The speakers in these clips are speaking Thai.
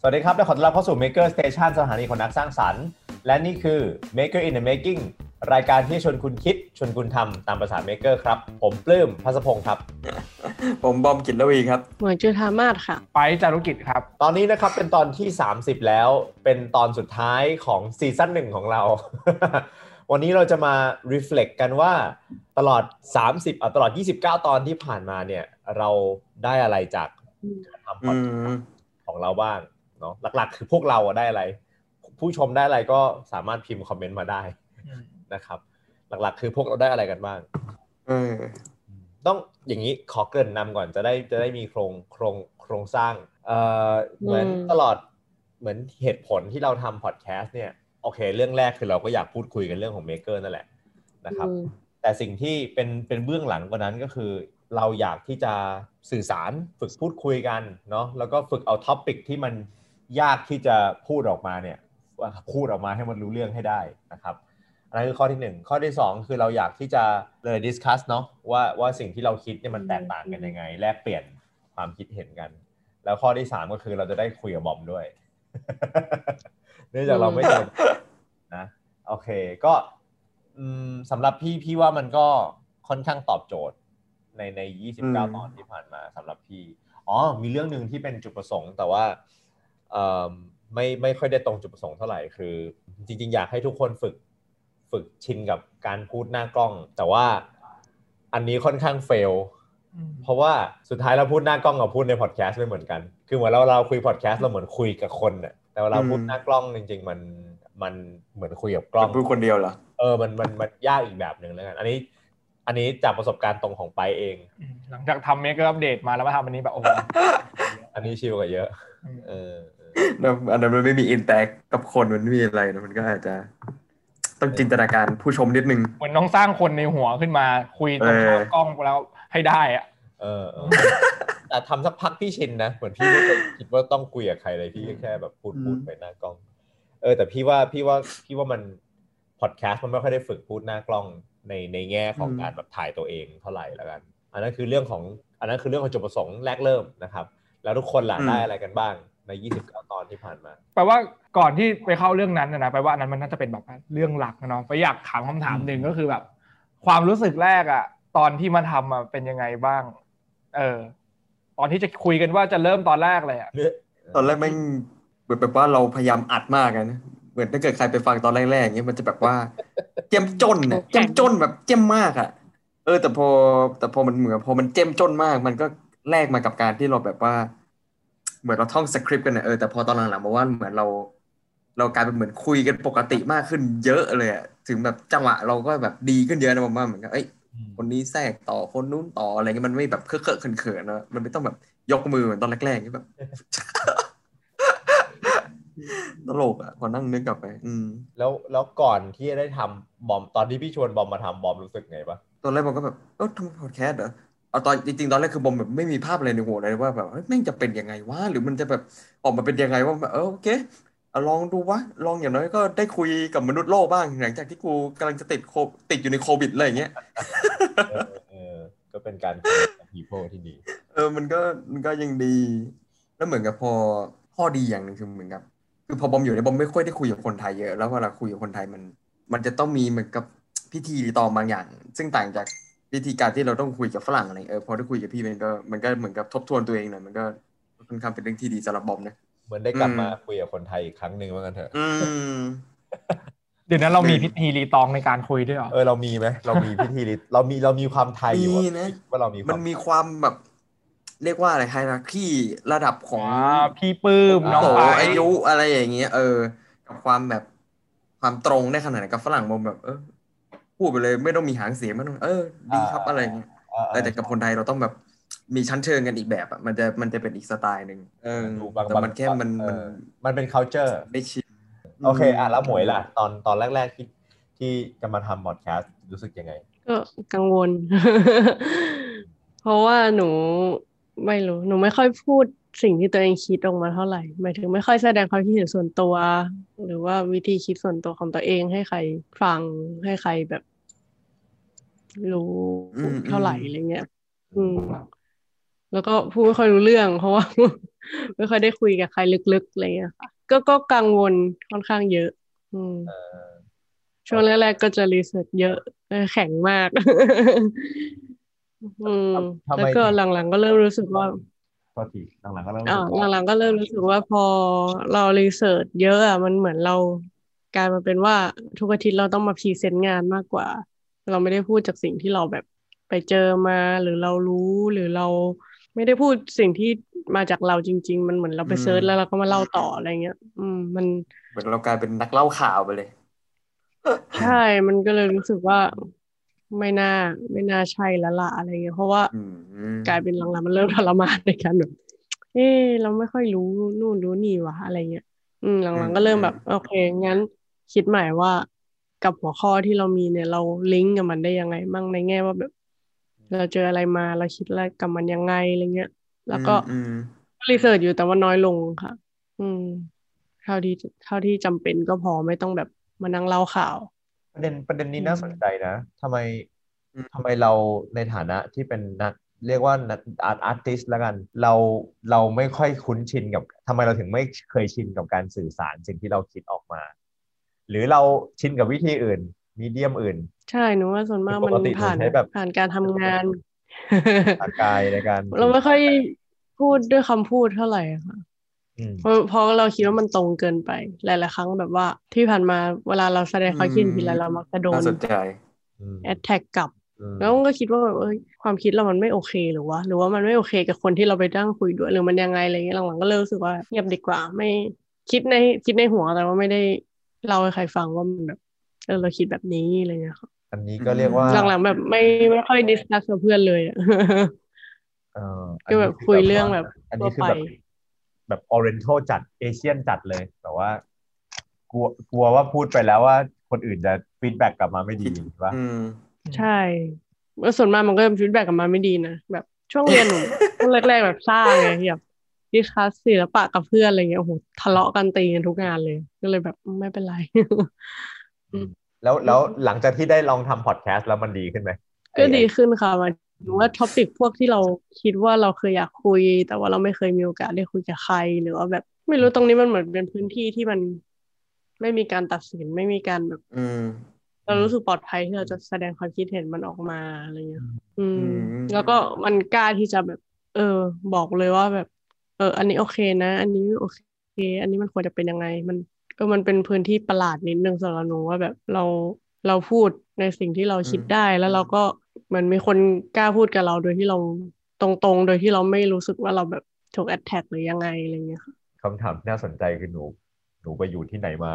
สวัสดีครับ และขอต้อนรับเข้าสู่ Maker Station สถานีคนนักสร้างสรรค์ และนี่คือ Maker in the Making รายการที่ชวนคุณคิดชวนคุณทำตามภาษา Maker ครับ ผมปลื้มพัสพงศ์ครับ ผมบอมกิตลวีครับ เหมือนจุธามาศค่ะ ไปจารุกิจครับ ตอนนี้นะครับเป็นตอนที่ 30 แล้วเป็นตอนสุดท้ายของซีซั่นหนึ่งของเรา วันนี้เราจะมา reflect กันว่าตลอด 30อะตลอด 29 ตอนที่ผ่านมาเนี่ย เราได้อะไรจากการทำพออืดแคสต์มของเราบ้าง เนาะหลักๆ คือพวกเราอะได้อะไร ผู้ชมได้อะไรก็สามารถพิมพ์คอมเมนต์มาได้นะครับ หลักๆ คือพวกเราได้อะไรกันบ้างเออต้องอย่างนี้ขอเกริ่นนำก่อนจะได้จะได้มีโครงโครงโครงสร้างเอ่อเหมือนอืมตลอดเหมือนเหตุผลที่เราทำพอดแคสต์เนี่ยโอเค เรื่องแรกคือเราก็อยากพูดคุยกันเรื่องของเมเกอร์นั่นแหละนะครับอืมแต่สิ่งที่เป็นเป็นเบื้องหลังกว่านั้นก็คือเราอยากที่จะสื่อสารฝึกพูดคุยกันเนาะแล้วก็ฝึกเอา topic ที่มัน ยากที่จะพูดออกมาเนี่ยว่าพูดออกมาให้มันรู้เรื่องให้ได้นะครับอันนั้นคือข้อที่หนึ่งข้อที่สองคือเราอยากที่จะเลย discuss เนาะว่าว่าสิ่งที่เราคิดเนี่ยมันแตกต่างกันยังไง แลกเปลี่ยนความคิดเห็นกัน แล้วข้อที่สามก็คือเราจะได้คุยกับบอมด้วยเนื่องจากเราไม่เจอนะโอเคก็อืมสำหรับพี่พี่ว่ามันก็ค่อนข้างตอบโจทย์ในในยี่สิบอืเก้ามตอนที่ผ่านมาสำหรับพี่อ๋อมีเรื่องหนึ่งที่เป็นจุดประสงค์ แต่ว่าเอ่อ ไม่ไม่ค่อยได้ตรงจุดประสงค์เท่าไหร่คือ จริง ๆ อยากให้ทุกคนฝึกฝึกชินกับการพูดหน้ากล้อง แต่ว่าอันนี้ค่อนข้างเฟลเพราะว่าสุดท้ายเราพูดหน้ากล้องกับพูดในพอดแคสต์ไม่เหมือนกัน คือเหมือนเราเราคุยพอดแคสต์เราเหมือนคุยกับคนน่ะแต่เวลาพูดอืมหน้ากล้องจริง ๆ มันมันเหมือนคุยกับกล้องพูดคนเดียวเหรอเออมันมันมันยากอีกแบบหนึ่งแล้วกันอันนี้ อันนี้จากประสบการณ์ตรงของไปเอง หลังจากทำเมกอัปเดตมาแล้วมาทำอันนี้แบบโอ้โหอันนี้ชิลกว่าเยอะเออเออแล้วอันนั้นมันไม่มีอินแตกกับคนมันไม่มีอะไรนะมันก็อาจจะ ต้องจินตนาการผู้ชมนิดนึง เหมือนต้องสร้างคนในหัวขึ้นมาคุยตรงข้ามกล้องแล้วให้ได้อะเออเออแต่ทำสักพักพี่ชินนะเหมือนพี่ไม่เคยคิดว่าต้องคุยกับใครเลยพี่ก็แค่แบบพูดอืมพูดไปหน้ากล้อง เออ แต่พี่ว่าพี่ว่าพี่ว่ามันพอดแคสต์มันไม่ค่อยได้ฝึกพูดหน้ากล้องในในแง่ของการแบบถ่ายตัวเองเท่าไหร่แล้วกัน อันนั้นคือเรื่องของอันนั้นคือเรื่องของจุดประสงค์แรกเริ่มนะครับ แล้วทุกคนหล่ะได้อะไรกันบ้าง ใน 29 ตอนที่ผ่านมา แปลว่าก่อนที่ไปเข้าเรื่องนั้นนะนะแปลว่าอันนั้นมันน่าจะเป็นแบบเรื่องหลักนะเนาะไปอยากถามคำถามหนึ่งก็คือแบบ ความรู้สึกแรกอะตอนที่มาทำอะเป็นยังไงบ้าง เออ ตอนที่จะคุยกันว่าจะเริ่มตอนแรกเลยอะตอนแรกแม่งเหมือนแบบว่าเราพยายามอัดมากอะนะเหมือนถ้าเกิดใครไปฟังตอนแรกๆอย่างเงี้ยมันจะแบบว่าเจ้มจนนะเจ้มจนแบบเจ้มมากอะเออ แต่พอแต่พอมันเหมือนพอมันเจ้มจนมาก มันก็แลกมากับการที่เราแบบว่า เหมือนเราท่องสคริปต์กันนะเออแต่พอตอนหลังๆมาว่าเหมือนเรา เรากลายเป็นเหมือนคุยกันปกติมากขึ้นเยอะเลยอะถึงแบบจังหวะเราก็แบบดีขึ้นเยอะนะผมว่าเหมือนกันเอ้ยคนนี้แทรกต่อคนนู้นต่ออะไรเงี้ยมันไม่แบบเคอะเคอะเขินเขินๆนะมันไม่ต้องแบบยกมือเหมือนตอนแรกๆที่แบบตลกอะพอนั่งนึกกลับไป อืม แล้วแล้วก่อนที่จะได้ทำบอมตอนที่พี่ชวนบอมมาทำบอมรู้สึกไงปะตอนแรกผมก็แบบเออทำพอดแคสต์เหรอ เอาตอนจริงๆตอนแรกคือบอมแบบไม่มีภาพอะไรในหัวเลยว่าแบบเฮ้ยแม่งจะเป็นยังไงวะหรือมันจะแบบออกมาเป็นยังไงว่าแบบเออโอเคเอาลองดูวะลองอย่างน้อยก็ได้คุยกับมนุษย์โลกบ้างหลังจากที่กูกำลังจะติดโคติดอยู่ในโควิดอะไรอย่างเงี้ยเออเออก็เป็นการ connect กับ people ที่ดี เออมันก็มันก็ยังดี แล้วเหมือนกับพอข้อดีอย่างหนึ่งคือเหมือนกับคือพอบอมอยู่เนี่ยบอมไม่ค่อยได้คุยกับคนไทยเยอะแล้วเวลาคุยกับคนไทยมัน มันจะต้องมีเหมือนกับพิธีรีตองบางอย่าง ซึ่งต่างจาก วิธีการที่เราต้องคุยกับฝรั่งอะไรเออพอได้คุยกับพี่มันก็มันก็เหมือนกับทบทวนตัวเองหน่อยมันก็ค่อนข้างเป็นเรื่องที่ดีสำหรับบอมนะเหมือนได้กลับอืมมาคุยกับคนไทยอีกครั้งหนึ่งว่ากันเถอะอืมเดี๋ยวนั้นเรามีพิธีรีตองในการคุยด้วยเหรอเออเรามีไหมเรามีพิธีรีเรามีเรามีความไทยอยู่มีอะนะว่าเรามีคมัวานมมีความแบบเรียกว่าอะไรไฮรักีระดับของอ่าพี่ปื้มน้องโตไปอายุอะไรอย่างเงี้ย เออ กับความแบบความตรงได้ขนาดไหนกับฝรั่งบอมแบบเออ พูดไปเลย ไม่ต้องมีหางเสียงไม่ต้องเออดีครับอะไรอย่างเงี้ยเออเออแต่กับคนไทยเราต้องแบบมีชั้นเชิงกันอีกแบบอะมันจะมันจะเป็นอีกสไตล์หนึ่งเออดูบางแต่บางมันแค่มันเอมันอมันเป็น culture ได้ชิมโอเคอะแล้วหมวยล่ะ ตอนตอนแรก ๆ ที่ที่จะมาทำพอดแคสต์รู้สึกยังไง ก็กังวล เพราะว่าหนูไม่รู้ หนูไม่ค่อยพูด สิ่งที่ตัวเองคิดออกมาเท่าไหร่หมายถึงไม่ค่อยแสดงความคิดเห็นส่วนตัว หรือว่าวิธีคิดส่วนตัวของตัวเองให้ใครฟังให้ใครแบบ รู้อืมเท่าไหร่อะไรเงี้ยอืมแล้วก็พูดไม่ค่อยรู้เรื่องเพราะว่าไม่ค่อยได้คุยกับใครลึกๆอะไรเงี้ยค่ะก็ก็กังวลค่อนข้างเยอะ อืมเออช่วงแรกๆก็จะรีเสิร์ชเยอะเออแข็งมาก อืมทำไมแล้วก็ถึงหลังๆก็เริ่มรู้สึกว่า โทษทีหลังๆก็เริ่มรู้อ่าสึกว่าหลังๆก็เริ่มรู้สึกว่าพอเรารีเสิร์ชเยอะอะมันเหมือนเรากลายมาเป็นว่าทุกอาทิตย์เราต้องมา present งานมากกว่า เราไม่ได้พูดจากสิ่งที่เราแบบไปเจอมาหรือเรารู้หรือเราไม่ได้พูดสิ่งที่มาจากเราจริง ๆ มันเหมือนเราไปอืมเซิร์ชแล้วเราก็มาเล่าต่ออะไรเงี้ย อืม มันเหมือนเรากลายเป็นนักเล่าข่าวไปเลย ใช่ มันก็เลยรู้สึกว่า ไม่น่าไม่น่าใช่แล้วล่ะอะไรเงี้ยเพราะว่าอืมกลายเป็นหลังๆมันเริ่มทรมานในการแบบเออเราไม่ค่อยรู้นู่นรู้นี่วะอะไรเงี้ยอืมหลังๆก็เริ่มแบบโอเคงั้นคิดใหม่ว่ากับหัวข้อที่เรามีเนี่ย เราลิงก์กับมันได้ยังไงมั่งในแง่ว่าแบบ เราเจออะไรมาเราคิดอะไรกับมันยังไงอะไรเงี้ย แล้วก็อืมรีเสิร์ชอยู่แต่ว่าน้อยลงค่ะ อืมเท่าที่เท่าที่จำเป็นก็พอไม่ต้องแบบมานั่งเล่าข่าว ประเด็นประเด็นนี้อืมน่าสนใจนะทำไมอืมทำไมเราในฐานะที่เป็นนักเรียกว่านักอาร์ตอาร์ติสแล้วกัน เราเราไม่ค่อยคุ้นชินกับทำไมเราถึงไม่เคยชินกับการสื่อสารสิ่งที่เราคิดออกมา หรือเราชินกับวิธีอื่น มีเดียมอื่น ใช่หนูว่าส่วนมากปมันกติหนูผ่านใช้แบบผ่านการทำงานอากายในการ เราไม่ค่อยพูดด้วยคำพูดเท่าไหร่อะค่ะอืม เพราะเพราะเราคิดว่ามันตรงเกินไป หลาย ๆ ครั้งแบบว่าที่ผ่านมาเวลาเราแสดงความคิดเห็นทีไรเรามักจะโดนน่าสนใจอืม attack กลับอืมแล้วก็คิดว่าแบบเอ้ยความคิดเรามันไม่โอเคหรือวะหรือว่ามันไม่โอเคกับคนที่เราไปนั่งคุยด้วยหรือมันยังไงอะไรเงี้ยหลัง ๆ ก็เริ่มรู้สึกว่าเงียบดีกว่าไม่คิดในคิดในหัวแต่ว่าไม่ได้เล่าให้ใครฟังว่ามันแบบเออเราคิดแบบนี้อะไรเงี้ยค่ะอันนี้ก็เรียกว่าหลังๆแบบไม่ไม่ค่อย discuss กับเพื่อนเลยอะเออก็แบบคุยเรื่องแบบอันนี้คือทั่วไปแบบ แบบ oriental จัด Asian จัดเลย แต่ว่ากลัวกลัวว่าพูดไปแล้วว่าคนอื่นจะ feedback กลับมาไม่ดีว่าอืมใช่แล้วส่วนมากมันก็ feedback กลับมาไม่ดีนะแบบช่วงเรียนหนูช่วงแรกๆแบบซ่าไงแบบ discuss ศิลปะกับเพื่อนอะไรเงี้ยโอ้โหทะเลาะกันตีกันทุกงานเลย ก็เลยแบบไม่เป็นไร แล้วแล้วหลังจากที่ได้ลองทำพอดแคสต์แล้วมันดีขึ้นไหมก็ดีขึ้นค่ะหมา ยถึงว่า topic พวกที่เราคิดว่าเราเคยอยากคุย แต่ว่าเราไม่เคยมีโอกาสได้คุยกับใคร หรือว่าแบบ ไม่รู้ตรงนี้มันเหมือนเป็นพื้นที่ที่มันไม่มีการตัดสินไม่มีการแบบอืมเรารู้สึกปลอดภัยที่เราจะแสดงความคิดเห็นมันออกมาอะไรเงี้ยอืมอืม แล้วก็มันกล้าที่จะแบบ เออ บอกเลยว่าแบบ เออ อันนี้โอเคนะ อันนี้ไม่โอเค อันนี้มันควรจะเป็นยังไง มันเออมันเป็นพื้นที่ประหลาดนิดนึงสำหรับหนูว่าแบบเราเราพูดในสิ่งที่เราคิดได้แล้วเราก็เห มันมีคนกล้าพูดกับเราโดยที่เราตรงๆ โดยที่เราไม่รู้สึกว่าเราแบบถูกแอดแท็กหรือยังไงอะไรเงี้ยค่ะคำถามที่น่าสนใจคือหนู หนูไปอยู่ที่ไหนมา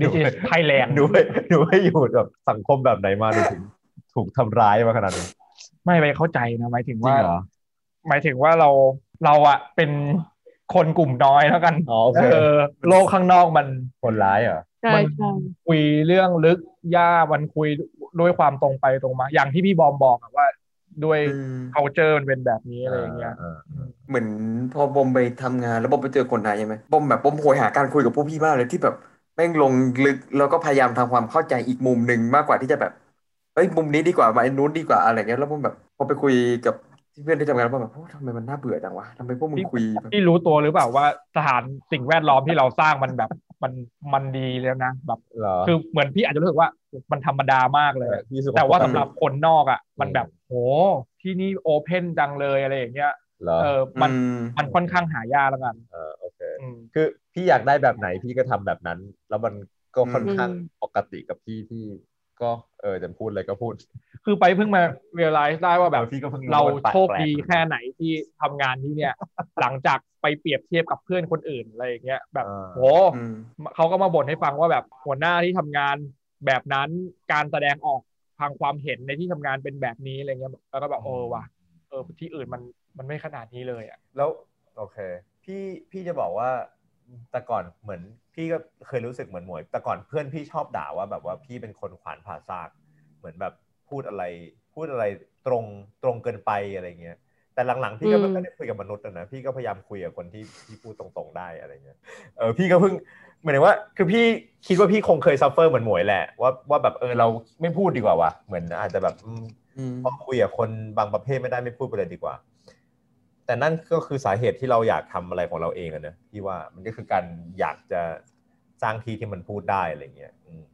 ดิจิไทยแลนด์หนูไปหนูไปอยู่แบบสังคมแบบไหนมาหนูถึงถูกทำร้ายมาขนาดนี้ไม่ไปเข้าใจนะหมายถึงจริว่างเหรอหมายถึงว่าเราเราอะเป็นคนกลุ่มน้อยแล้วกันอ๋อโอเคเออโลกข้างนอกมันคนร้ายเหรอใช่มันใช่คุยเรื่องลึกยากมันคุย ด้วยความตรงไปตรงมา อย่างที่พี่บอมบอกอะว่า ด้วยอืม culture มันเป็นแบบนี้อะไรอย่างเงี้ยาเหมือนพอบอมไปทำงานแล้วบอมไปเจอคนไทยใช่ไหมบอมแบบบอมโหยหาการคุยกับพวกพี่มากเลยที่แบบแม่งลงลึกแล้วก็พยายามทำความเข้าใจอีกมุมหนึ่งมากกว่าที่จะแบบเอ้ยมุมนี้ดีกว่ามาไอ้นู้นดีกว่าอะไรเงี้ยแล้วบอมแบบพอไปคุยกับเพื่อนที่ทำงานบอมแบบโอ้ทำไมมันน่าเบื่อจังวะทำไมพวกมึงคุยแบบพี่รู้ตัวหรือเปล่าว่าสถานสิ่งแวดล้อมที่เราสร้างมันแบบ มันมันดีแล้วนะแบบเหรอคือเหมือนพี่อาจจะรู้สึกว่ามันธรรมดามากเลยพี่รู้สึกแต่ว่าปกสำหรับคนนอกอะ มันอืมแบบโหที่นี่โอเพนจังเลยอะไรอย่างเงี้ยเหรอเออมันอืมมันค่อนข้างหายากแล้วกันเออโอเคอืมคือพี่อยากได้แบบไหนพี่ก็ทำแบบนั้น แล้วมันก็ค่อนอืมข้างปกติกับพี่ที่ ก็เออจะพูดอะไรก็พูด คือไปเพิ่งมา realize ได้ว่าแบบพี่ก็เพิ่งเราว่มันแปลกๆโชคดีแค่ไหนที่ทำงานที่เนี่ย หลังจากไปเปรียบเทียบกับเพื่อนคนอื่นอะไรอย่างเงี้ยแบบเออโหอืมเขาก็มาบ่นให้ฟังว่าแบบหัวหน้าที่ทำงานแบบนั้นการแสดงออกทางความเห็นในที่ทำงานเป็นแบบนี้อะไรเงี้ยแล้วก็แบบเออว่ะเออที่อื่นมันมันไม่ขนาดนี้เลยอะแล้วโอเค พี่พี่จะบอกว่า แต่ก่อนเหมือนพี่ก็เคยรู้สึกเหมือนหมวย แต่ก่อนเพื่อนพี่ชอบด่าว่าแบบว่าพี่เป็นคนขวานผ่าซาก เหมือนแบบพูดอะไร พูดอะไรตรงตรงเกินไปอะไรเงี้ย แต่หลังๆพี่ก็ไม่ค่อยได้คุยกับมนุษย์อะนะพี่ก็พยายามคุยกับคนที่ที่พูดตรงๆได้อะไรเงี้ยเออพี่ก็เพิ่งหมายถึงว่าคือพี่คิดว่าพี่คงเคยซัฟเฟอร์เหมือนหมวยแหละว่าว่าแบบเออเราไม่พูดดีกว่าว่ะเหมือนอาจจะแบบอืมอืมพอคุยกับคนบางประเภทไม่ได้ไม่พูดไปเลยดีกว่า แต่นั่นก็คือสาเหตุที่เราอยากทำอะไรของเราเองอะนะพี่ว่ามันก็คือการอยากจะสร้างที่ที่มันพูดได้อะไรเงี้ยอืม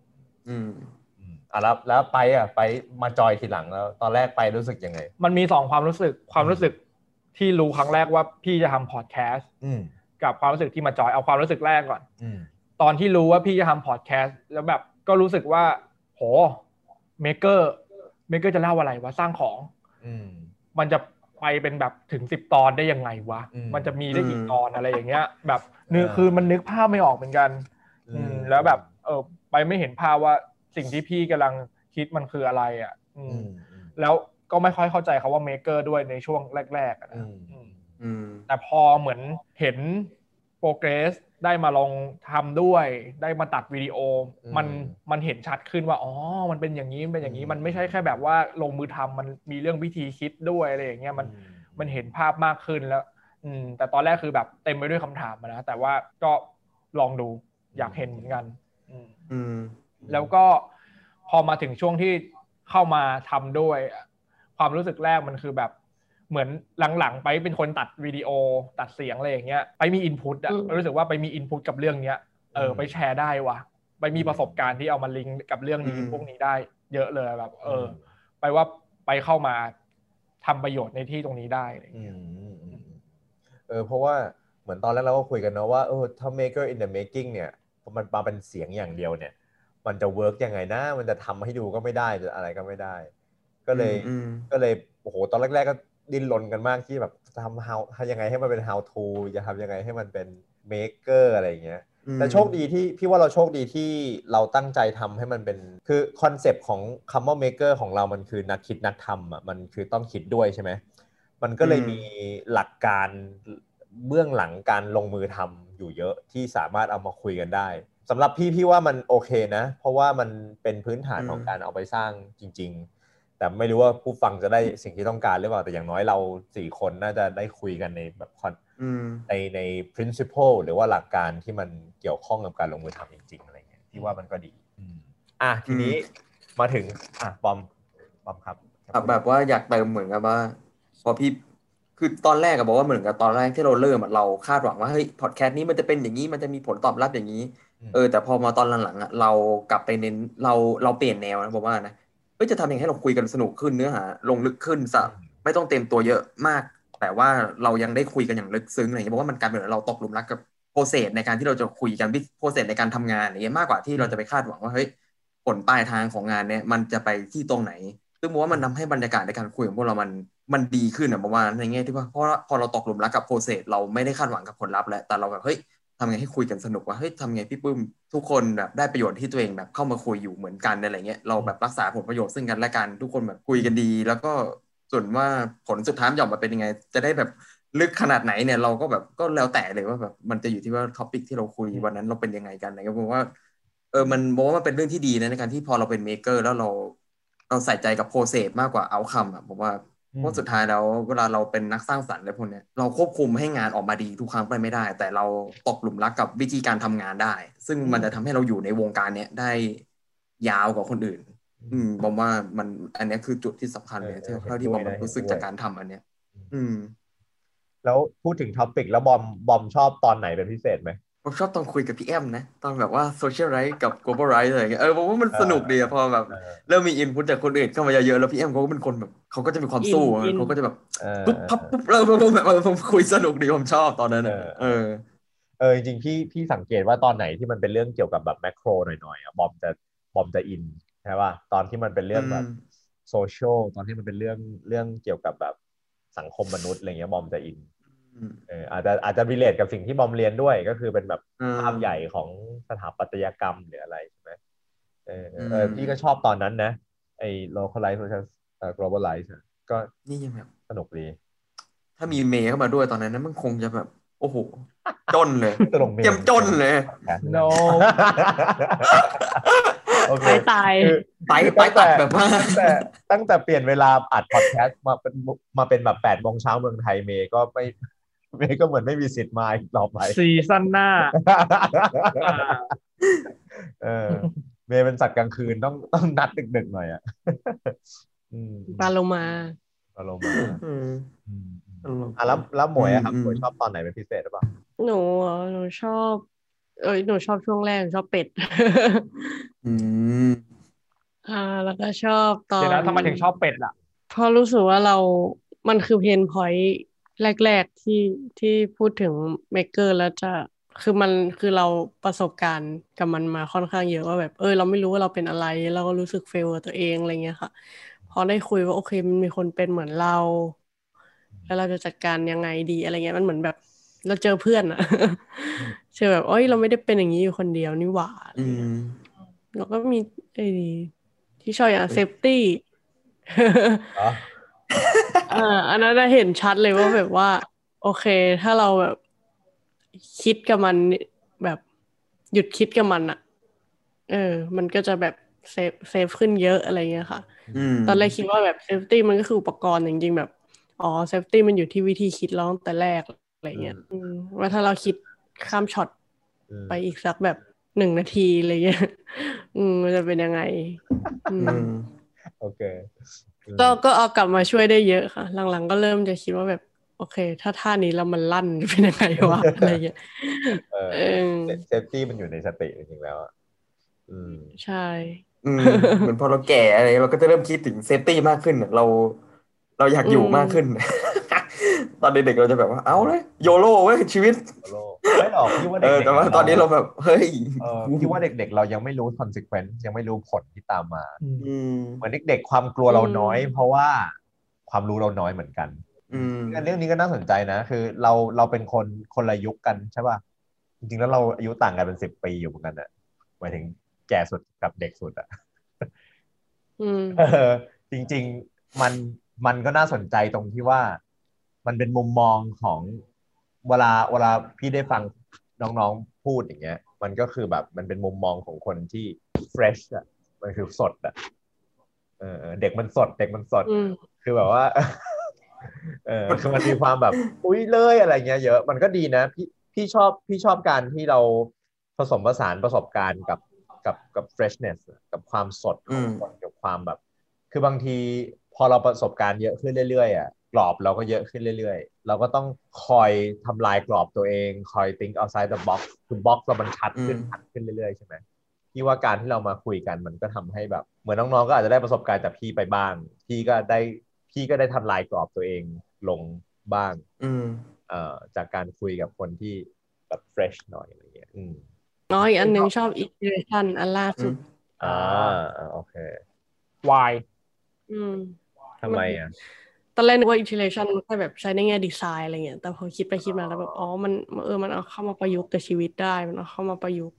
อืม อืมอะแล้วแล้วไปอะไปมาจอยทีหลังแล้ว ตอนแรกไปรู้สึกยังไง มันมีสองความรู้สึกความรู้สึกที่รู้ครั้งแรกว่าพี่จะทำพอดแคสต์อืมกับความรู้สึกที่มาจอยเอาความรู้สึกแรกก่อนอืมตอนที่รู้ว่าพี่จะทำพอดแคสต์แล้วแบบก็รู้สึกว่า โห maker maker จะเล่าอะไรวะสร้างของอืมมันจะ ไปเป็นแบบถึงสิบตอนได้ยังไงวะอืมมันจะมีได้กี่อืมตอนอะไรอย่างเงี้ย แบบนึกเออคือมันนึกภาพไม่ออกเหมือนกัน อืมแล้วแบบ เออไปไม่เห็นภาพว่าสิ่งที่พี่กำลังคิดมันคืออะไรอะอือืมมอืมแล้วก็ไม่ค่อยเข้าใจคาว่าเมเกอร์ด้วยในช่วงแรกๆอะนะอืมอืมอืมแต่พอเหมือนเห็นโปรเกรส ได้มาลองทำด้วย ได้มาตัดวิดีโอ มันมันเห็นชัดขึ้นว่าอ๋อ มันเป็นอย่างนี้มันเป็นอย่างนี้ มันไม่ใช่แค่แบบว่าลงมือทำมันมีเรื่องวิธีคิดด้วยอะไรอย่างเงี้ยมันมันเห็นภาพมากขึ้นแล้ว อืม แต่ตอนแรกคือแบบเต็มไปด้วยคำถามอะนะแต่ว่าก็ลองดูอยากเห็นเหมือนกัน อืมอืมแล้วก็พอมาถึงช่วงที่เข้ามาทำด้วย ความรู้สึกแรกมันคือแบบ เหมือนหลังๆ ไปเป็นคนตัดวิดีโอตัดเสียงอะไรอย่างเงี้ยไปมีอินพุตอะอืมรู้สึกว่าไปมีอินพุตกับเรื่องเนี้ยเอออืมไปแชร์ได้ว่ะไปมีประสบการณ์ที่เอามาลิงก์กับเรื่องนี้อืมพวกนี้ได้เยอะเลยแบบ เออ ไปว่าไปเข้ามาทำประโยชน์ในที่ตรงนี้ได้อะไรอย่างอืเงี้ยมอืมอืมเออเพราะว่าเหมือนตอนแรกเราก็คุยกันเนาะว่าเออถ้า maker in the making เนี่ยพอมันมาเป็นเสียงอย่างเดียวเนี่ย มันจะเวิร์กยังไงนะมันจะทำให้ดูก็ไม่ได้จะอะไรก็ไม่ได้ ก็เลยอืมก็เลยโอ้โหตอนแรกๆก็ ดิ้นรนกันมากที่แบบทำ how ทำยังไงให้มันเป็น how to จะทำยังไงให้มันเป็น maker อะไรอย่างเงี้ยแต่โชคดีที่พี่ว่าเราโชคดีที่เราตั้งใจทำให้มันเป็นคือ concept ของคำว่า maker ของเรามันคือนักคิดนักทำอะมันคือต้องคิดด้วยใช่ไหมมันก็เลยอืมมีหลักการเบื้องหลังการลงมือทำอยู่เยอะที่สามารถเอามาคุยกันได้สำหรับพี่พี่ว่ามันโอเคนะ เพราะว่ามันเป็นพื้นฐานของการเอาไปสร้างจริง ๆ แต่ไม่รู้ว่าผู้ฟังจะได้สิ่งที่ต้องการหรือเปล่าแต่อย่างน้อยเราสี่คนน่าจะได้คุยกันในแบบคอนอืมในใน principle หรือว่าหลักการที่มันเกี่ยวข้องกับการลงมือทำจริง ๆ อะไรเงี้ยที่ว่ามันก็ดีอืมอะทีนี้มาถึงอะบอมบอมครับครับแบบว่าอยากเติมเหมือนกับว่า พอพี่คือตอนแรกอะบอกว่าเหมือนกับตอนแรกที่เราเริ่มอะเราคาดหวังว่าเฮ้ยพอดแคสต์นี้มันจะเป็นอย่างนี้มันจะมีผลตอบรับอย่างนี้ เออ แต่พอมาตอนหลังๆอะเรากลับไปเน้นเราเราเปลี่ยนแนวนะผมว่านะ เฮ้ยจะทำยังไงให้เราคุยกันสนุกขึ้นเนื้อหาลงลึกขึ้นซะไม่ต้องเต็มตัวเยอะมาก แต่ว่าเรายังได้คุยกันอย่างลึกซึ้งอะไรอย่างเงี้ยบอกว่ามันกลายเป็นว่าเราตกหลุมรักกับ process ในการที่เราจะคุยกัน process ในการทำงานอย่างเงี้ยมากกว่าที่เราจะไปคาดหวังว่าเฮ้ยผลปลายทางของงานเนี่ยมันจะไปที่ตรงไหน ซึ่งผมว่ามันทำให้บรรยากาศในการคุยของพวกเรามันมันดีขึ้นอะประมาณในแง่ที่ว่าเพราะว่าพอเราตกหลุมรักกับ process เราไม่ได้คาดหวังกับผลลัพธ์แล้วแต่เราแบบเฮ้ย ทำไงให้คุยกันสนุกว่าเฮ้ยทำไงพี่ปื้มทุกคนแบบได้ประโยชน์ที่ตัวเองแบบเข้ามาคุยอยู่เหมือนกันอะไรเงี้ยเราแบบรักษาผลประโยชน์ซึ่งกันและกัน ทุกคนแบบคุยกันดี แล้วก็ส่วนว่าผลสุดท้ายมันจะออกมาเป็นยังไง จะได้แบบลึกขนาดไหนเนี่ยเราก็แบบก็แล้วแต่เลยว่าแบบมันจะอยู่ที่ว่า topic ที่เราคุยวันนั้นเราเป็นยังไงกันนะครับผมว่าเออมันบอกว่ามันเป็นเรื่องที่ดีนะในการที่พอเราเป็น maker แล้วเราเราใส่ใจกับ process มากกว่า outcome อะผมว่า เพราะสุดท้ายแล้วเวลาเราเป็นนักสร้างสรรค์อะไรพวกเนี้ยเราควบคุมให้งานออกมาดีทุกครั้งไปไม่ได้ แต่เราตกหลุมรักกับวิธีการทำงานได้ ซึ่งมันจะทำให้เราอยู่ในวงการเนี้ยได้ยาวกว่าคนอื่น อืมผมว่ามันอันเนี้ยคือจุดที่สำคัญเลยเออเออเท่าที่ผมเห็นด้วยนะรู้สึกเห็นด้วยจากการทำอันเนี้ย อืม แล้วพูดถึง topic แล้วบอมบอมชอบตอนไหนเป็นพิเศษไหม ผมชอบตอนคุยกับพี่แอมนะ ตอนแบบว่า social right กับ global right อะไรอย่างเงี้ยเออผมว่ามันสนุกดีอะพอแบบเออเริ่มมี input จากคนอื่นเข้ามาเยอะๆแล้วพี่แอมเขาก็เป็นคนแบบเขาก็จะมีความสู้อะอินเขาก็จะแบบเออปุ๊บพับปุ๊บแล้วผมแบบผมคุยสนุกดีผมชอบตอนนั้นอะเออเออเออจริงๆพี่พี่สังเกตว่าตอนไหนที่มันเป็นเรื่องเกี่ยวกับแบบ macro หน่อยๆอะบอมจะบอมจะอินใช่ป่ะตอนที่มันเป็นเรื่องแบบอืมโซเชียลตอนที่มันเป็นเรื่องเรื่องเกี่ยวกับแบบสังคมมนุษย์อะไรเงี้ยบอมจะอิน อืมเอออาจจะอาจจะ relate กับสิ่งที่บอมเรียนด้วยก็คือเป็นแบบอืมภาพใหญ่ของสถาปัตยกรรมหรืออะไรใช่ไหมเออเออเอออืมพี่ก็ชอบตอนนั้นนะไอ้ localize versus เอ่อ globalize อะก็นี่ยังแบบสนุกดี ถ้ามีเมย์เข้ามาด้วยตอนนั้นนะมันคงจะแบบ โอ้โหจนเลยตลกเมย์เตรียมจนเลย no โอเคตายตายคือไปไปตัดแบบว่าตั้งแต่ตั้งแต่เปลี่ยนเวลาอัดพอดแคสต์มาเป็นมาเป็นแบบแปดโมงเช้าเมืองไทยเมย์ก็ไม่ เมย์ก็เหมือนไม่มีสิทธิ์มาอีกต่อไปซีซั่นหน้าอ่าเออเมย์เป็นสัตว์กลางคืนต้องต้องนัดดึกๆหน่อยอะอืมปลาโลมาอารมณ์มาอืมอืมตลกอะแล้วแล้วหมวยอะครับอืมหมวยชอบตอนไหนเป็นพิเศษหรือเปล่าหนูเหรอหนูชอบ เอ้ยหนูชอบช่วงแรกหนูชอบเป็ดอืมอ่า แล้วก็ชอบตอนเดี๋ยวนะทำไมถึงชอบเป็ดอะเพราะรู้สึกว่าเรามันคือ pain point แรก ๆที่ที่พูดถึง maker แล้วจะคือมันคือเราประสบการณ์กับมันมาค่อนข้างเยอะว่าแบบเออเราไม่รู้ว่าเราเป็นอะไร เราก็รู้สึกเฟลกับตัวเองอะไรเงี้ยค่ะ พอได้คุยว่าโอเคมันมีคนเป็นเหมือนเรา แล้วเราจะจัดการยังไงดีอะไรเงี้ยมันเหมือนแบบ เราเจอเพื่อนอะเจอแบบเอ้ยเราไม่ได้เป็นอย่างนี้อยู่คนเดียวนี่หว่าอืมแล้วก็มีไอ้ที่ชอบอย่างเซฟตี้ อ๋ออ่าอันนั้นน่ะเห็นชัดเลยว่าแบบว่า โอเค ถ้าเราแบบคิดกับมันแบบหยุดคิดกับมันอะเออ มันก็จะแบบ safe safe ขึ้นเยอะอะไรเงี้ยค่ะอืมตอนแรกคิดว่าแบบ safety มันก็คืออุปกรณ์จริงๆแบบอ๋อ safety มันอยู่ที่วิธีคิดเราตั้งแต่แรกอะไรเงี้ยอืมว่าถ้าเราคิดข้ามช็อตอืมไปอีกสักแบบหนึ่งนาทีอะไรเงี้ย อืมมันจะเป็นยังไงอืมอืมโอเคอืม ก็ก็เอากลับมาช่วยได้เยอะค่ะ หลังๆ ก็เริ่มจะคิดว่าแบบโอเค ถ้าท่านี้แล้วมันลั่นจะเป็นยังไงวะอะไรเงี้ยเออเออ safety มันอยู่ในสติจริงๆแล้วอะอืมใช่อืมเหมือนพอเราแก่อะไรเราก็จะเริ่มคิดถึง safety มากขึ้นอะเรา เราอยากอยู่อืมมากขึ้น ตอนเด็กๆเราจะแบบว่าเอาเลย YOLO เว้ยชีวิตโลก ไม่หรอกพี่ว่าเออเด็กๆแต่ว่าตอนนี้เราแบบเฮ้ยเออพี่ว่าเด็ก ๆ เรายังไม่รู้ consequence ยังไม่รู้ผลที่ตามมาอืมเหมือนเด็ก ๆ ความกลัวเราน้อย เพราะว่าความรู้เราน้อยเหมือนกันอืมเรื่องนี้ก็น่าสนใจนะ คือเราเราเป็นคนคนละยุคกันใช่ป่ะจริงๆแล้วเราอายุต่างกันเป็นสิบปีอยู่เหมือนกันอะหมายถึงแก่สุดกับเด็กสุดอะอืมเออจริง ๆ มันมันก็น่าสนใจตรงที่ว่า มันเป็นมุมมองของ เวลาเวลาพี่ได้ฟังน้องๆพูดอย่างเงี้ย มันก็คือแบบมันเป็นมุมมองของคนที่ fresh อะมันคือสดอะเออเออเด็กมันสด เด็กมันสดอืมคือแบบว่า เออคือมันมีความแบบ อุ้ยเลยอะไรเงี้ยเยอะ มันก็ดีนะ พี่พี่ชอบพี่ชอบการที่เราผสมผสานประสบการณ์กับกับกับ freshness กับความสดของคนกับความแบบ คือบางทีพอเราประสบการณ์เยอะขึ้นเรื่อยๆอะ กรอบเราก็เยอะขึ้นเรื่อยๆ เราก็ต้องคอยทำลายกรอบตัวเอง คอย think outside the box คือ box เรามันชัดขึ้นชัดขึ้นเรื่อยๆ ใช่ไหมพี่ว่าการที่เรามาคุยกันมันก็ทำให้แบบ เหมือนน้องๆก็อาจจะได้ประสบการณ์จากพี่ไปบ้าง พี่ก็ได้พี่ก็ได้ทำลายกรอบตัวเองลงบ้าง อืมเอ่อจากการคุยกับคนที่แบบ fresh หน่อยอะไรเงี้ยอืมน้อยอันหนึ่งชอบ iteration อันล่าสุดอ่าอ่าโอเควายอืมทำไมอะต อนแรกนึกว่า iteration มันแค่แบบใช้ในแง่ดีไซน์อะไรเงี้ย แต่พอคิดไปคิดมาแล้วแบบอ๋อมันเออมันเอาเข้ามาประยุกต์กับชีวิตได้ มันเอาเข้ามาประยุกต์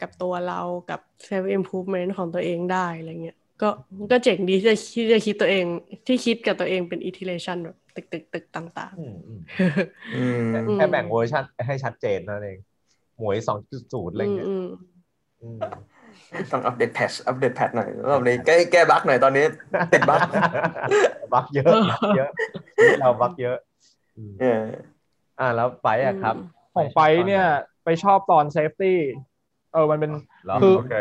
กับตัวเรากับ self improvement ของตัวเองได้อะไรเงี้ยก็ก็เจ๋งดีที่จะที่จะคิดตัวเองที่คิดกับตัวเองเป็น iteration แบบตึกตึกตึกต่างอืมอืมๆอืมแค่แค่แบ่งเวอร์ชันให้ชัดเจนนั่นเองหมวยสองจุดศูนย์อะไรอืมเงี้ยอืมอืม ต้องอัปเดตแพทชอัปเดตแพทหน่อยรอบนี้แก้แก้บั๊กหน่อยตอนนี้ติดบั๊กบักเยอะบักเยอะนี่เราบักเยอะอืมเอออ่าแล้วไปอะครับ ของไฟเนี่ย ไปชอบตอนเซฟตี้เออมันเป็นเหรอคือโอเค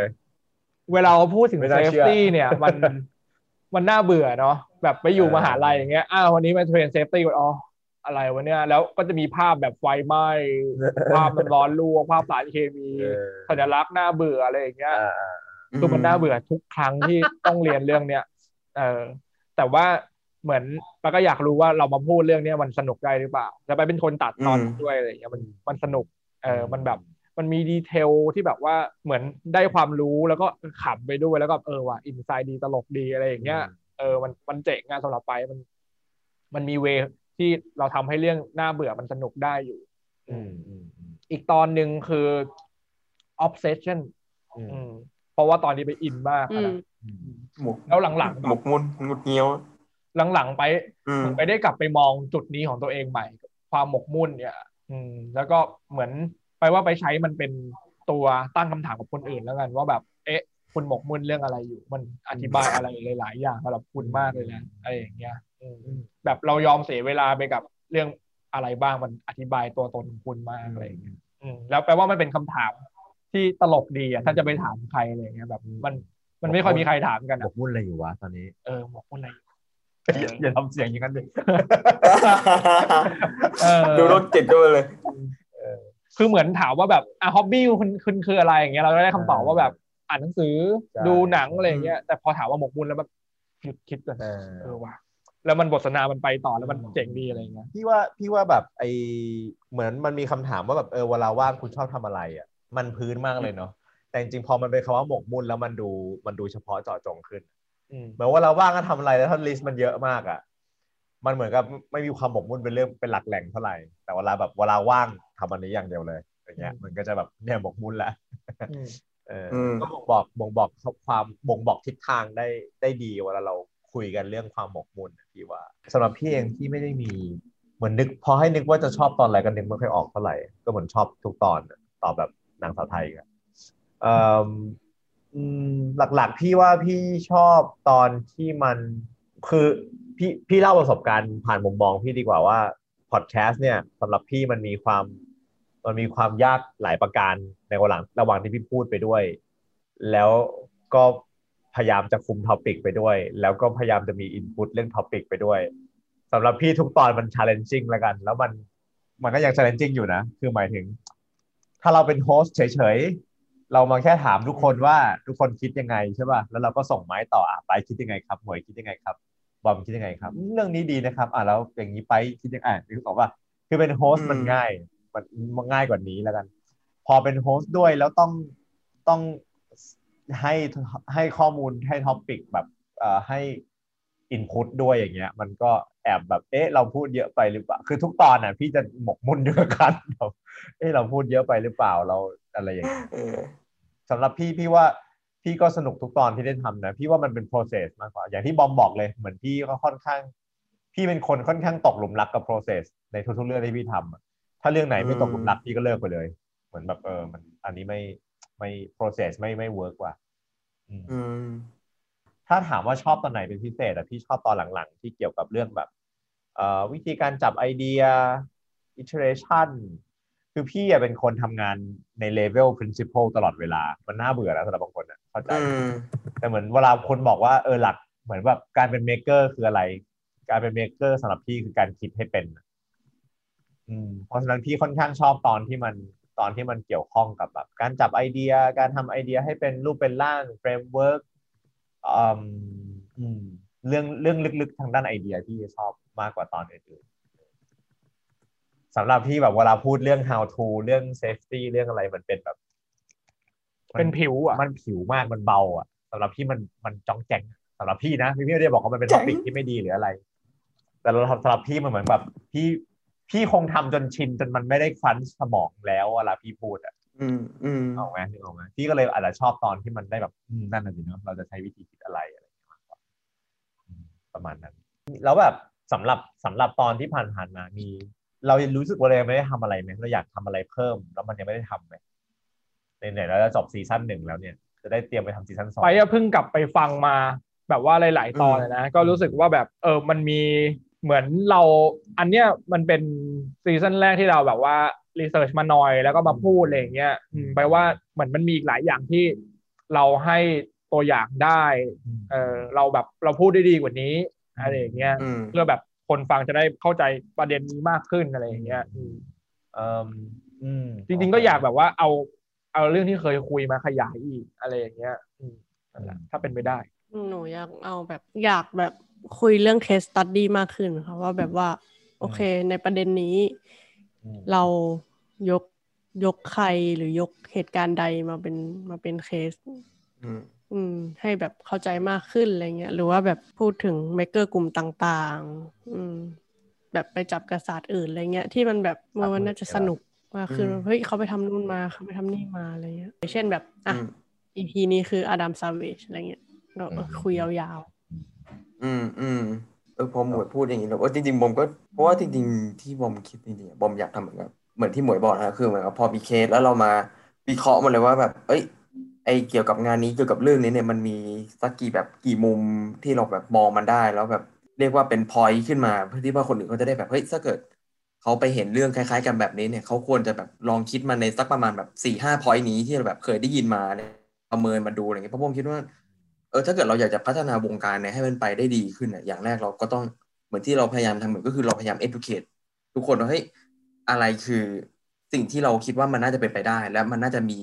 เวลาเราพูดถึงไม่เซน่าฟเชื่อตี้เนี่ยมันมันน่าเบื่อเนาะแบบไปอยู่เออมหาลัยอย่างเงี้ยอ้าววันนี้มาเทรนเซฟตี้อ๋อ อะไรวะเนี่ยแล้วก็จะมีภาพแบบไฟไหม้ภาพมันร้อนลวกภาพสารเคมีเออสัญลักษณ์น่าเบื่ออะไรอย่างเงี้ยอ่าอ่าคือมันน่าเบื่อทุกครั้งที่ต้องเรียนเรื่องเนี้ยเออแต่ว่าเหมือนปาก็อยากรู้ว่าเรามาพูดเรื่องเนี้ยมันสนุกได้หรือเปล่าแล้วไปเป็นคนตัดตอนด้วยอะไรอย่างเงี้ยมันมันสนุกเออมันแบบมันมีดีเทลที่แบบว่าเหมือนได้ความรู้แล้วก็ขำไปด้วยแล้วก็เออว่ะอินไซด์ดีตลกดีอะไรอย่างเงี้ยเออมันมันเจ๋งอะสำหรับไปมัน มันมีเว ที่เราทำให้เรื่องน่าเบื่อมันสนุกได้อยู่อืมอืมอืมอีกตอนหนึ่งคือ obsession อืมอืมเพราะว่าตอนนี้ไปอินมากอือะมนะอืมหมกแล้วหลังๆหมกมุ่นงุดเงี้ยว หลังๆไปอืมเหมือนไปได้กลับไปมองจุดนี้ของตัวเองใหม่ ความหมกมุ่นเนี่ย อืม แล้วก็เหมือนไปว่าไปใช้มันเป็นตัวตั้งคำถามกับคนอื่นแล้วกัน ว่าแบบ เอ๊ะ คุณหมกมุ่นเรื่องอะไรอยู่ มันอธิบายอะไรหลาย ๆ อย่างสำหรับคุณมากเลยนะอะไรอย่างเงี้ยอืม แบบเรายอมเสียเวลาไปกับเรื่องอะไรบ้างมันอธิบายตัวตนของคุณมากอะไรอย่างเงี้ยอืมแล้วแปลว่ามันเป็นคำถามที่ตลกดีอะถ้าจะไปถามใครอะไรอย่างเงี้ยแบบ มันมันไม่ค่อยมีใครถามกันหมอะกมุ่นอะไรอยู่วะตอนนี้เออหมกมุ่นอะไรอย่าอย่าทำเสียงอย่างนั้นดิเออดูรถจิตด้วยเลยคือเหมือนถามว่าแบบอะฮ็อบบี้คุณคุณคืออะไรอย่างเงี้ยเราก็ได้คำตอบว่าแบบอ่านหนังสือใช่ดูหนังอะไรอย่างเงี้ยแต่พอถามว่าหมกมุ่นแล้วแบบหยุดคิดก่อนเออเออว่ะ แล้วมันบทสนทนามันไปต่อแล้วมันเจ๋งดีอะไรอย่างเงี้ยพี่ว่าพี่ว่าแบบไอเหมือนมันมีคำถามว่าแบบเออเวลาว่างคุณชอบทำอะไรอะมันพื้นมากเลยเนาะแต่จริงๆพอมันเป็นคำว่าหมกมุ่นแล้วมันดูมันดูเฉพาะเจาะจงขึ้นอืมเหมือนว่าเราว่างก็ทำอะไรแล้วถ้าลิสต์มันเยอะมากอะมันเหมือนกับไม่มีความหมกมุ่นเป็นเรื่องเป็นหลักแหล่งเท่าไหร่แต่เวลาแบบเวลาว่างทำอันนี้อย่างเดียวเลยอย่างเงี้ยมันก็จะแบบเนี่ยหมกมุ่นแล้วอืมเอออืมก็บ่งบอกบ่งบอกความบ่งบอกทิศทางได้ได้ดีเวลาเรา คุยกันเรื่องความหมกมุ่นพี่ว่าสำหรับพี่เองที่ไม่ได้มีเหมือนนึกพอให้นึกว่าจะชอบตอนอะไรก็นึกไม่ค่อยออกเท่าไหร่ก็เหมือนชอบทุกตอนตอบแบบนางสาวไทยกันเอ่ออืมหลักๆพี่ว่าพี่ชอบตอนที่มันคือพี่พี่เล่าประสบการณ์ผ่านมุมมองพี่ดีกว่าว่าพอดแคสต์เนี่ยสำหรับพี่มันมีความมันมีความยากหลายประการในระหว่างระหว่างที่พี่พูดไปด้วย แล้วก็ พยายามจะคุม topic ไปด้วย แล้วก็พยายามจะมี input เรื่อง topic ไปด้วยสำหรับพี่ทุกตอนมัน challenging แล้วกัน แล้วมันมันก็ยัง challenging อยู่นะ คือหมายถึง ถ้าเราเป็น host เฉยๆ เรามาแค่ถามทุกคนว่าทุกคนคิดยังไงใช่ป่ะแล้วเราก็ส่งไม้ต่ออะไปคิดยังไงครับหมวยคิดยังไงครับบอมคิดยังไงครับอืมเรื่องนี้ดีนะครับ อะแล้วอย่างนี้ไปคิดยังไงอะนึกออกป่ะคือเป็น host มันอืมง่ายมันมันง่ายกว่านี้แล้วกัน พอเป็น host ด้วยแล้วต้องต้อง ให้ให้ข้อมูลให้ topic แบบเอ่อให้ input ด้วยอย่างเงี้ย มันก็แอบแบบเอ๊ะเราพูดเยอะไปหรือเปล่า คือทุกตอนน่ะพี่จะหมกมุ่นอยู่กับกันแบบเอ๊ะเราพูดเยอะไปหรือเปล่าเราอะไรอย่างเงี้ยเออสำหรับพี่พี่ว่าพี่ก็สนุกทุกตอนที่ได้ทำนะ พี่ว่ามันเป็น process มากกว่า อย่างที่บอมบอกเลยเหมือนพี่ก็ค่อนข้าง พี่เป็นคนค่อนข้างตกหลุมรักกับ process ในทุกๆเรื่องที่พี่ทำอะถ้าเรื่องไหนไม่ตกหลุมรักพี่ก็เลิกไปเลย เหมือนแบบเออมันอันนี้ไม่ ไม่ process ไม่ไม่ work ว่ะอืมอืมถ้าถามว่าชอบตอนไหนเป็นพิเศษอะพี่ชอบตอนหลังๆ ที่เกี่ยวกับเรื่องแบบเอ่อวิธีการจับไอเดีย iteration คือพี่อะเป็นคนทำงานใน level principle ตลอดเวลา มันน่าเบื่อนะสำหรับบางคนอะเข้าใจอืมแต่เหมือนเวลาคนบอกว่าเออหลักเหมือนแบบการเป็น maker คืออะไร การเป็น maker สำหรับพี่คือการคิดให้เป็น อืมเพราะฉะนั้นพี่ค่อนข้างชอบตอนที่มัน ตอนที่มันเกี่ยวข้องกับแบบการจับไอเดีย การทำไอเดียให้เป็นรูปเป็นร่าง framework อืมอืมเรื่องเรื่องลึกๆ ทางด้านไอเดียที่ชอบมากกว่าตอนอื่นๆสำหรับพี่แบบเวลาพูดเรื่อง how to เรื่อง safety เรื่องอะไรมันเป็นแบบมัเป็นผิวอะ มันผิวมากมันเบาอะสำหรับพี่มันมันจ้องแจงสำหรับพี่นะพี่ไม่ได้บอกว่ามันเป็นแจ๋ท็องปิกที่ไม่ดีหรืออะไร แต่เราสำหรับพี่มันเหมือนแบบพี่ พี่คงทำจนชินจนมันไม่ได้คลันสมองแล้วเวลาพี่พูดอะอืมอืมเอาไหมนึกออกไหมพี่ก็เลยอาจจะชอบตอนที่มันได้แบบอืมนั่นน่ะสิเนาะเราจะใช้วิธีคิดอะไรอะไรอย่างเงี้ยมากกว่าอืมประมาณนั้น แล้วแบบสำหรับสำหรับตอนที่ผ่านๆมามี เรารู้สึกว่าเรายังไม่ได้ทำอะไรไหมเราอยากทำอะไรเพิ่ม แล้วมันยังไม่ได้ทำไหมไหนๆเราจะจบซีซั่นหนึ่งแล้วเนี่ย จะได้เตรียมไปทำซีซั่นสองไปอะเพิ่งกลับไปฟังมา แบบว่าหลาย ๆ ตอนเลยนะ ก็รู้สึกว่าแบบเออมันมี เหมือนเราอันเนี้ยมันเป็นซีซั่นแรกที่เราแบบว่า research มาหน่อยแล้วก็มาพูดอะไรอย่างเงี้ยอืมแปลว่าเหมือนมันมีอีกหลายอย่างที่เราให้ตัวอย่างได้มเออเราแบบเราพูดได้ดีกว่านี้อะไรอย่างเงี้ยอืมเพื่อแบบคนฟังจะได้เข้าใจประเด็นนี้มากขึ้นอะไรอย่างเงี้ยอืมเอ่มอืมจริง ๆ ก็อยากแบบว่าเอาเอาเรื่องที่เคยคุยมาขยายอีกอะไรอย่างเงี้ยอืมนั่นแหละถ้าเป็นไปได้ หนูอยากเอาแบบอยากแบบ คุยเรื่อง case study มากขึ้นค่ะว่าแบบว่า โอเค ในประเด็นนี้อืมเรายกยกใครหรือยกเหตุการณ์ใดมาเป็นมาเป็นเคสอืมอืม ให้แบบเข้าใจมากขึ้นอะไรเงี้ย หรือว่าแบบพูดถึงเมกเกอร์กลุ่มต่าง ๆ อืม แบบไปจับกระสาทอื่นอะไรเงี้ยที่มันแบบมันมันน่าจะสนุกมากขึ้นอืมเฮ้ยเขาไปทำนู่นมาเขาไปทำนี่มาอะไรเงี้ยอย่างเช่นแบบอะอืม EP นี้คืออดัมซาเวชอะไรเงี้ยเราเออคุยยาว อืมอืมเออพอหมวยพูดอย่างนี้แล้วว่าจริงๆบอมก็เพราะว่าจริงๆที่บอมคิดจริงๆอะบอมอยากทำเหมือนกับเหมือนที่หมวยบอกนะคือเหมือนกับพอมีเคสแล้วเรามาวิเคราะห์มันเลยว่าแบบ เอ้ย ไอเกี่ยวกับงานนี้เกี่ยวกับเรื่องนี้เนี่ยมันมีสักกี่แบบกี่มุมที่เราแบบมองมันได้แล้วแบบเรียกว่าเป็น point ขึ้นมาเพื่อที่ว่าคนอื่นเขาจะได้แบบเฮ้ยถ้าเกิดเขาไปเห็นเรื่องคล้าย ๆ กันแบบนี้เนี่ยเขาควรจะแบบลองคิดมาในสักประมาณแบบสี่ห้า point นี้ที่เราแบบเคยได้ยินมาเนี่ยประเมินมาดูอะไรเงี้ยเพราะผมคิดว่า เออถ้าเกิดเราอยากจะพัฒนาวงการเนี่ยให้มันไปได้ดีขึ้นอะอย่างแรกเราก็ต้องเหมือนที่เราพยายามทำเหมือนก็คือเราพยายาม educate ทุกคนว่าเฮ้ยอะไรคือสิ่งที่เราคิดว่ามันน่าจะเป็นไปได้ และมันน่าจะมี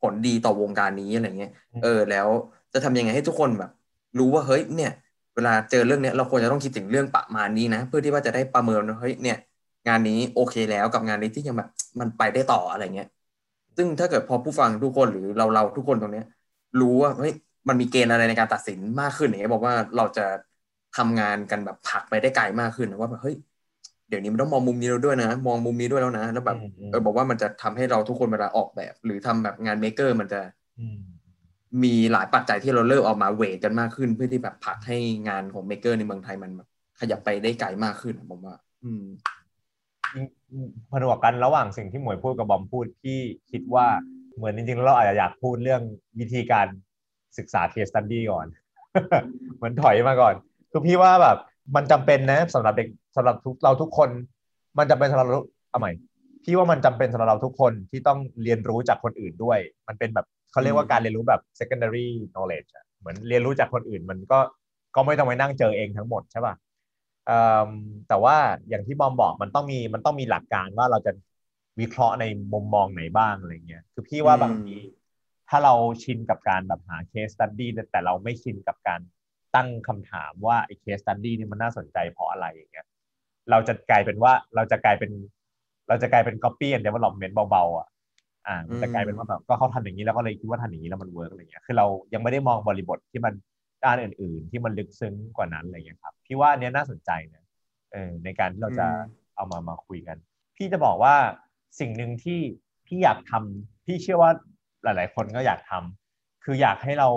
ผลดีต่อวงการนี้อะไรเงี้ยเออ แล้วจะทำยังไงให้ทุกคนแบบ รู้ว่าเฮ้ยเนี่ย เวลาเจอเรื่องเนี้ยเราควรจะต้องคิดถึงเรื่องประมาณนี้นะ เพื่อที่ว่าจะได้ประเมินว่าเฮ้ยเนี่ย งานนี้โอเคแล้วกับงานนี้ที่ยังแบบมันไปได้ต่ออะไรเงี้ย ซึ่งถ้าเกิดพอผู้ฟังทุกคนหรือเราเราทุกคนตรงเนี้ย รู้ว่าเฮ้ย มันมีเกณฑ์อะไรในการตัดสินมากขึ้นอย่างเงี้ยบอกว่าเราจะทำงานกันแบบผลักไปได้ไกลมากขึ้นนะว่าแบบเฮ้ยเดี๋ยวนี้มันต้องมองมุมนี้แล้วด้วยนะ มองมุมนี้ด้วยแล้วนะแล้วแบบอืมอืมเออบอกว่ามันจะทำให้เราทุกคนเวลาออกแบบ หรือทำแบบงานเมคเกอร์มันจะอืมมีหลายปัจจัยที่เราเริ่มเออกมาเวทกันมากขึ้น เพื่อที่แบบผลักให้งานของเมคเกอร์ในเมืองไทยมันแบบขยับไปได้ไกลมากขึ้นอะผมว่า อืมผนวกกันระหว่างสิ่งที่หมวยพูดกับบอมพูดที่คิดว่าเหมือนจริงๆแล้วเราอาจจะอยากพูดเรื่องวิธีการ ศึกษา case study ก่อน เหมือนถอยมาก่อน คือพี่ว่าแบบมันจำเป็นนะสำหรับเด็กสำหรับทุกเราทุกคน มันจำเป็นสำหรับเราเอาใหม่พี่ว่ามันจำเป็นสำหรับเราทุกคนที่ต้องเรียนรู้จากคนอื่นด้วย มันเป็นแบบเขาเรียกว่าการเรียนรู้แบบ secondary knowledge อะเหมือนเรียนรู้จากคนอื่นมันก็ก็ไม่ต้องไปนั่งเจอเองทั้งหมดใช่ป่ะเอิ่มแต่ว่าอย่างที่บอมบอกมันต้องมีมันต้องมีหลักการว่าเราจะวิเคราะห์ในมุมมองไหนบ้างอะไรเงี้ย คือพี่ว่าอืมบางที ถ้าเราชินกับการแบบหา case study แต่เราไม่ชินกับการตั้งคำถามว่าไอ้ case study นี่มันน่าสนใจเพราะอะไรอย่างเงี้ยเราจะกลายเป็นว่าเราจะกลายเป็น เราจะกลายเป็น copy and development เบาๆอะอ่ามันจะกลายเป็นว่าแบบก็เขาทำอย่างนี้แล้วก็เลยคิดว่าทำอย่างนี้แล้วมัน work อะไรเงี้ยคือเรายังไม่ได้มองบริบทที่มันด้านอื่น ๆ ที่มันลึกซึ้งกว่านั้นอะไรเงี้ยครับพี่ว่าอันเนี้ยน่าสนใจนะเออในการที่เราจะอืมเอามามาคุยกัน พี่จะบอกว่าสิ่งหนึ่งที่พี่อยากทำพี่เชื่อว่า หลาย ๆ คนก็อยากทำคืออยากให้เรา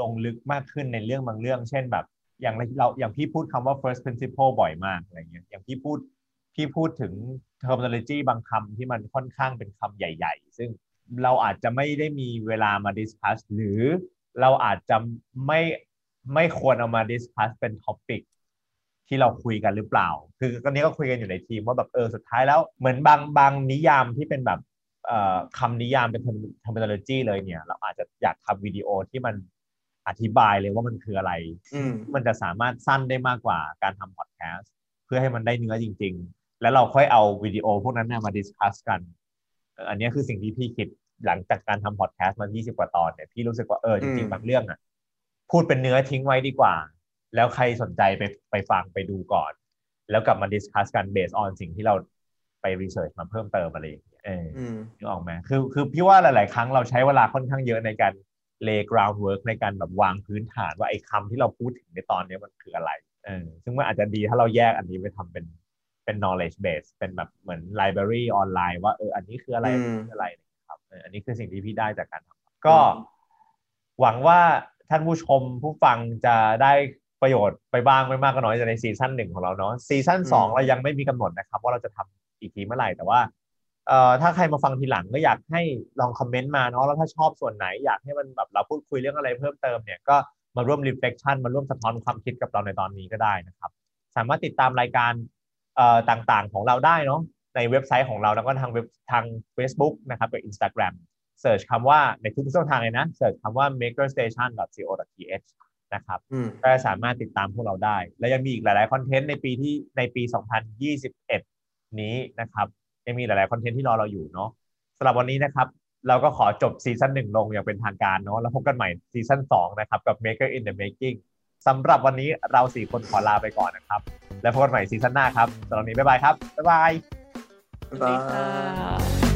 ลงลึกมากขึ้นในเรื่องบางเรื่อง เช่นแบบ อย่างเราอย่างพี่พูดคำว่า first principle บ่อยมากอะไรเงี้ยอย่างพี่พูดพี่พูดถึง terminology บางคำที่มันค่อนข้างเป็นคำใหญ่ ๆ ซึ่งเราอาจจะไม่ได้มีเวลามา discuss หรือเราอาจจะไม่ไม่ควรเอามา discuss เป็น topic ที่เราคุยกันหรือเปล่า คือตอนนี้ก็คุยกันอยู่ในทีมว่าแบบเออสุดท้ายแล้วเหมือนบางบางนิยามที่เป็นแบบ คำนิยามเป็น terminology เลยเนี่ย เราอาจจะอยากทำวิดีโอที่มันอธิบายเลยว่ามันคืออะไรอืมมันจะสามารถสั้นได้มากกว่าการทำพอดแคสต์เพื่อให้มันได้เนื้อจริง ๆ แล้วเราค่อยเอาวิดีโอพวกนั้นเนี่ยมา discuss กันเอ่ออันนี้คือสิ่งที่พี่คิดหลังจากการทำพอดแคสต์มา 20 กว่าตอนเนี่ยพี่รู้สึกว่าเออจริงอืมๆบางเรื่องอะพูดเป็นเนื้อทิ้งไว้ดีกว่า แล้วใครสนใจไปไปฟังไปดูก่อน แล้วกลับมา discuss กัน based on สิ่งที่เราไป research มาเพิ่มเติมอะไรอย่างเงี้ย เอออืมนึกออกไหมคือคือพี่ว่าหลาย ๆ ครั้งเราใช้เวลาค่อนข้างเยอะในการ lay groundwork ในการแบบวางพื้นฐานว่าไอ้คำที่เราพูดถึงในตอนนี้มันคืออะไรเออซึ่งมันอาจจะดีถ้าเราแยกอันนี้ไปทำเป็นเป็น knowledge base เป็นแบบเหมือน library ออนไลน์ว่าเอออันนี้คืออะไรอือันมนี้คืออะไรนะครับเอออันนี้คือสิ่งที่พี่ได้จากการทำก็ หวังว่าท่านผู้ชมผู้ฟังจะได้ประโยชน์ไปบ้างไม่มากก็น้อยจากในซีซั่นหนึ่งของเราเนาะซีซั่นสองอืมเรายังไม่มีกำหนดนะครับ ว่าเราจะทำอีกทีเมื่อไหร่แต่ว่า เอ่อถ้าใครมาฟังทีหลังก็อยากให้ลองคอมเมนต์มาเนาะแล้วถ้าชอบส่วนไหนอยากให้มันแบบเราพูดคุยเรื่องอะไรเพิ่มเติมเนี่ยก็มาร่วม reflection มาร่วมสะท้อนความคิดกับเราในตอนนี้ก็ได้นะครับ สามารถติดตามรายการเอ่อต่างๆของเราได้เนาะในเว็บไซต์ของเราแล้วก็ทางเว็บทาง Facebook นะครับกับ Instagram เสิร์ชคำว่าในทุกๆช่องทางเลยนะเสิร์ชคำว่า makerstation.co.th นะครับอืมก็สามารถติดตามพวกเราได้ และยังมีอีกหลาย ๆ คอนเทนต์ในปีที่ในปี 2021 นี้นะครับ ยังมีหลาย ๆ คอนเทนต์ที่รอเราอยู่เนาะสำหรับวันนี้นะครับ เราก็ขอจบซีซั่นหนึ่งลงอย่างเป็นทางการเนาะแล้วพบกันใหม่ซีซั่น2นะครับ กับ Maker in the Making สำหรับวันนี้เราสี่คนขอลาไปก่อนนะครับ แล้วพบกันใหม่ซีซั่นหน้าครับสำหรับวันนี้บ๊ายบายครับบ๊ายบายบ๊ายบาย